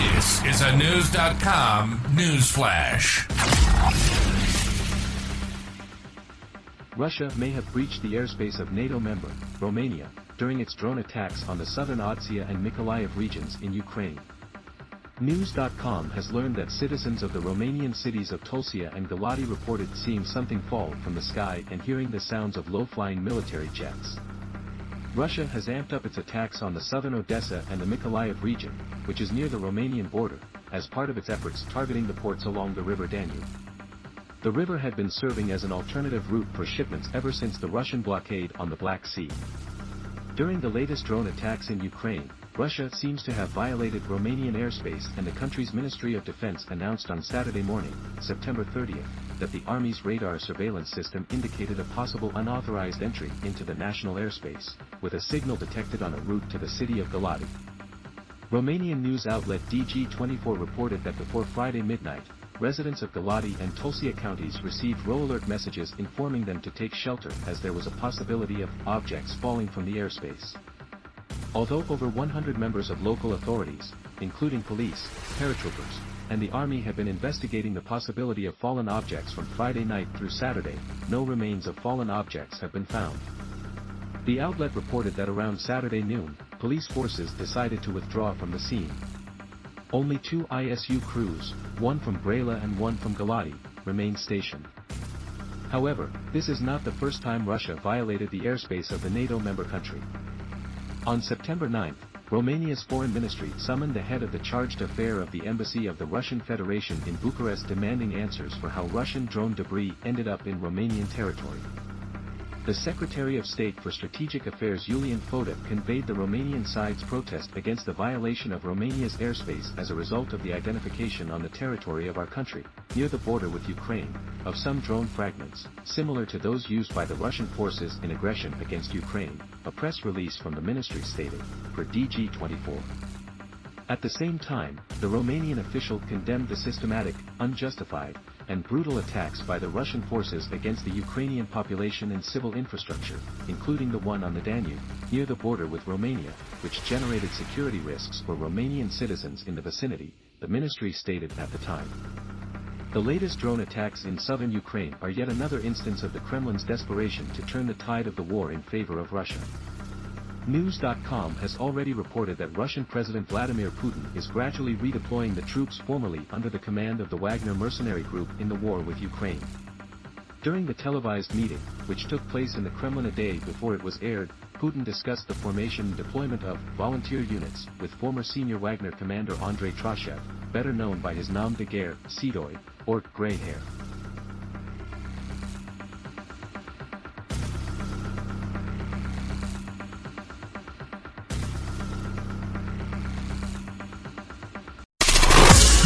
This is a News.com news flash. Russia may have breached the airspace of NATO member, Romania, during its drone attacks on the southern Odessa and Mykolaiv regions in Ukraine. News.com has learned that citizens of the Romanian cities of Tulcea and Galati reported seeing something fall from the sky and hearing the sounds of low-flying military jets. Russia has amped up its attacks on the southern Odessa and the Mykolaiv region, which is near the Romanian border, as part of its efforts targeting the ports along the river Danube. The river had been serving as an alternative route for shipments ever since the Russian blockade on the Black Sea. During the latest drone attacks in Ukraine, Russia seems to have violated Romanian airspace and the country's Ministry of Defense announced on Saturday morning, September 30, that the Army's radar surveillance system indicated a possible unauthorized entry into the national airspace, with a signal detected on a route to the city of Galati. Romanian news outlet Digi24 reported that before Friday midnight, residents of Galati and Tulcea counties received RO-ALERT messages informing them to take shelter as there was a possibility of objects falling from the airspace. Although over 100 members of local authorities, including police, paratroopers, and the army have been investigating the possibility of fallen objects from Friday night through Saturday, no remains of fallen objects have been found. The outlet reported that around Saturday noon, police forces decided to withdraw from the scene. Only two ISU crews, one from Brăila and one from Galati, remain stationed. However, this is not the first time Russia violated the airspace of the NATO member country. On September 9, Romania's foreign ministry summoned the head of the chargé d'affaires of the embassy of the Russian Federation in Bucharest demanding answers for how Russian drone debris ended up in Romanian territory. The Secretary of State for Strategic Affairs Iulian Vodeb conveyed the Romanian side's protest against the violation of Romania's airspace as a result of the identification on the territory of our country, near the border with Ukraine, of some drone fragments, similar to those used by the Russian forces in aggression against Ukraine, a press release from the ministry stated, per Digi24. At the same time, the Romanian official condemned the systematic, unjustified, and brutal attacks by the Russian forces against the Ukrainian population and civil infrastructure, including the one on the Danube, near the border with Romania, which generated security risks for Romanian citizens in the vicinity, the ministry stated at the time. The latest drone attacks in southern Ukraine are yet another instance of the Kremlin's desperation to turn the tide of the war in favor of Russia. News.com has already reported that Russian President Vladimir Putin is gradually redeploying the troops formerly under the command of the Wagner mercenary group in the war with Ukraine. During the televised meeting, which took place in the Kremlin a day before it was aired, Putin discussed the formation and deployment of volunteer units with former senior Wagner commander Andrei Troshev, better known by his nom de guerre, Sedoy, or Grey Hair.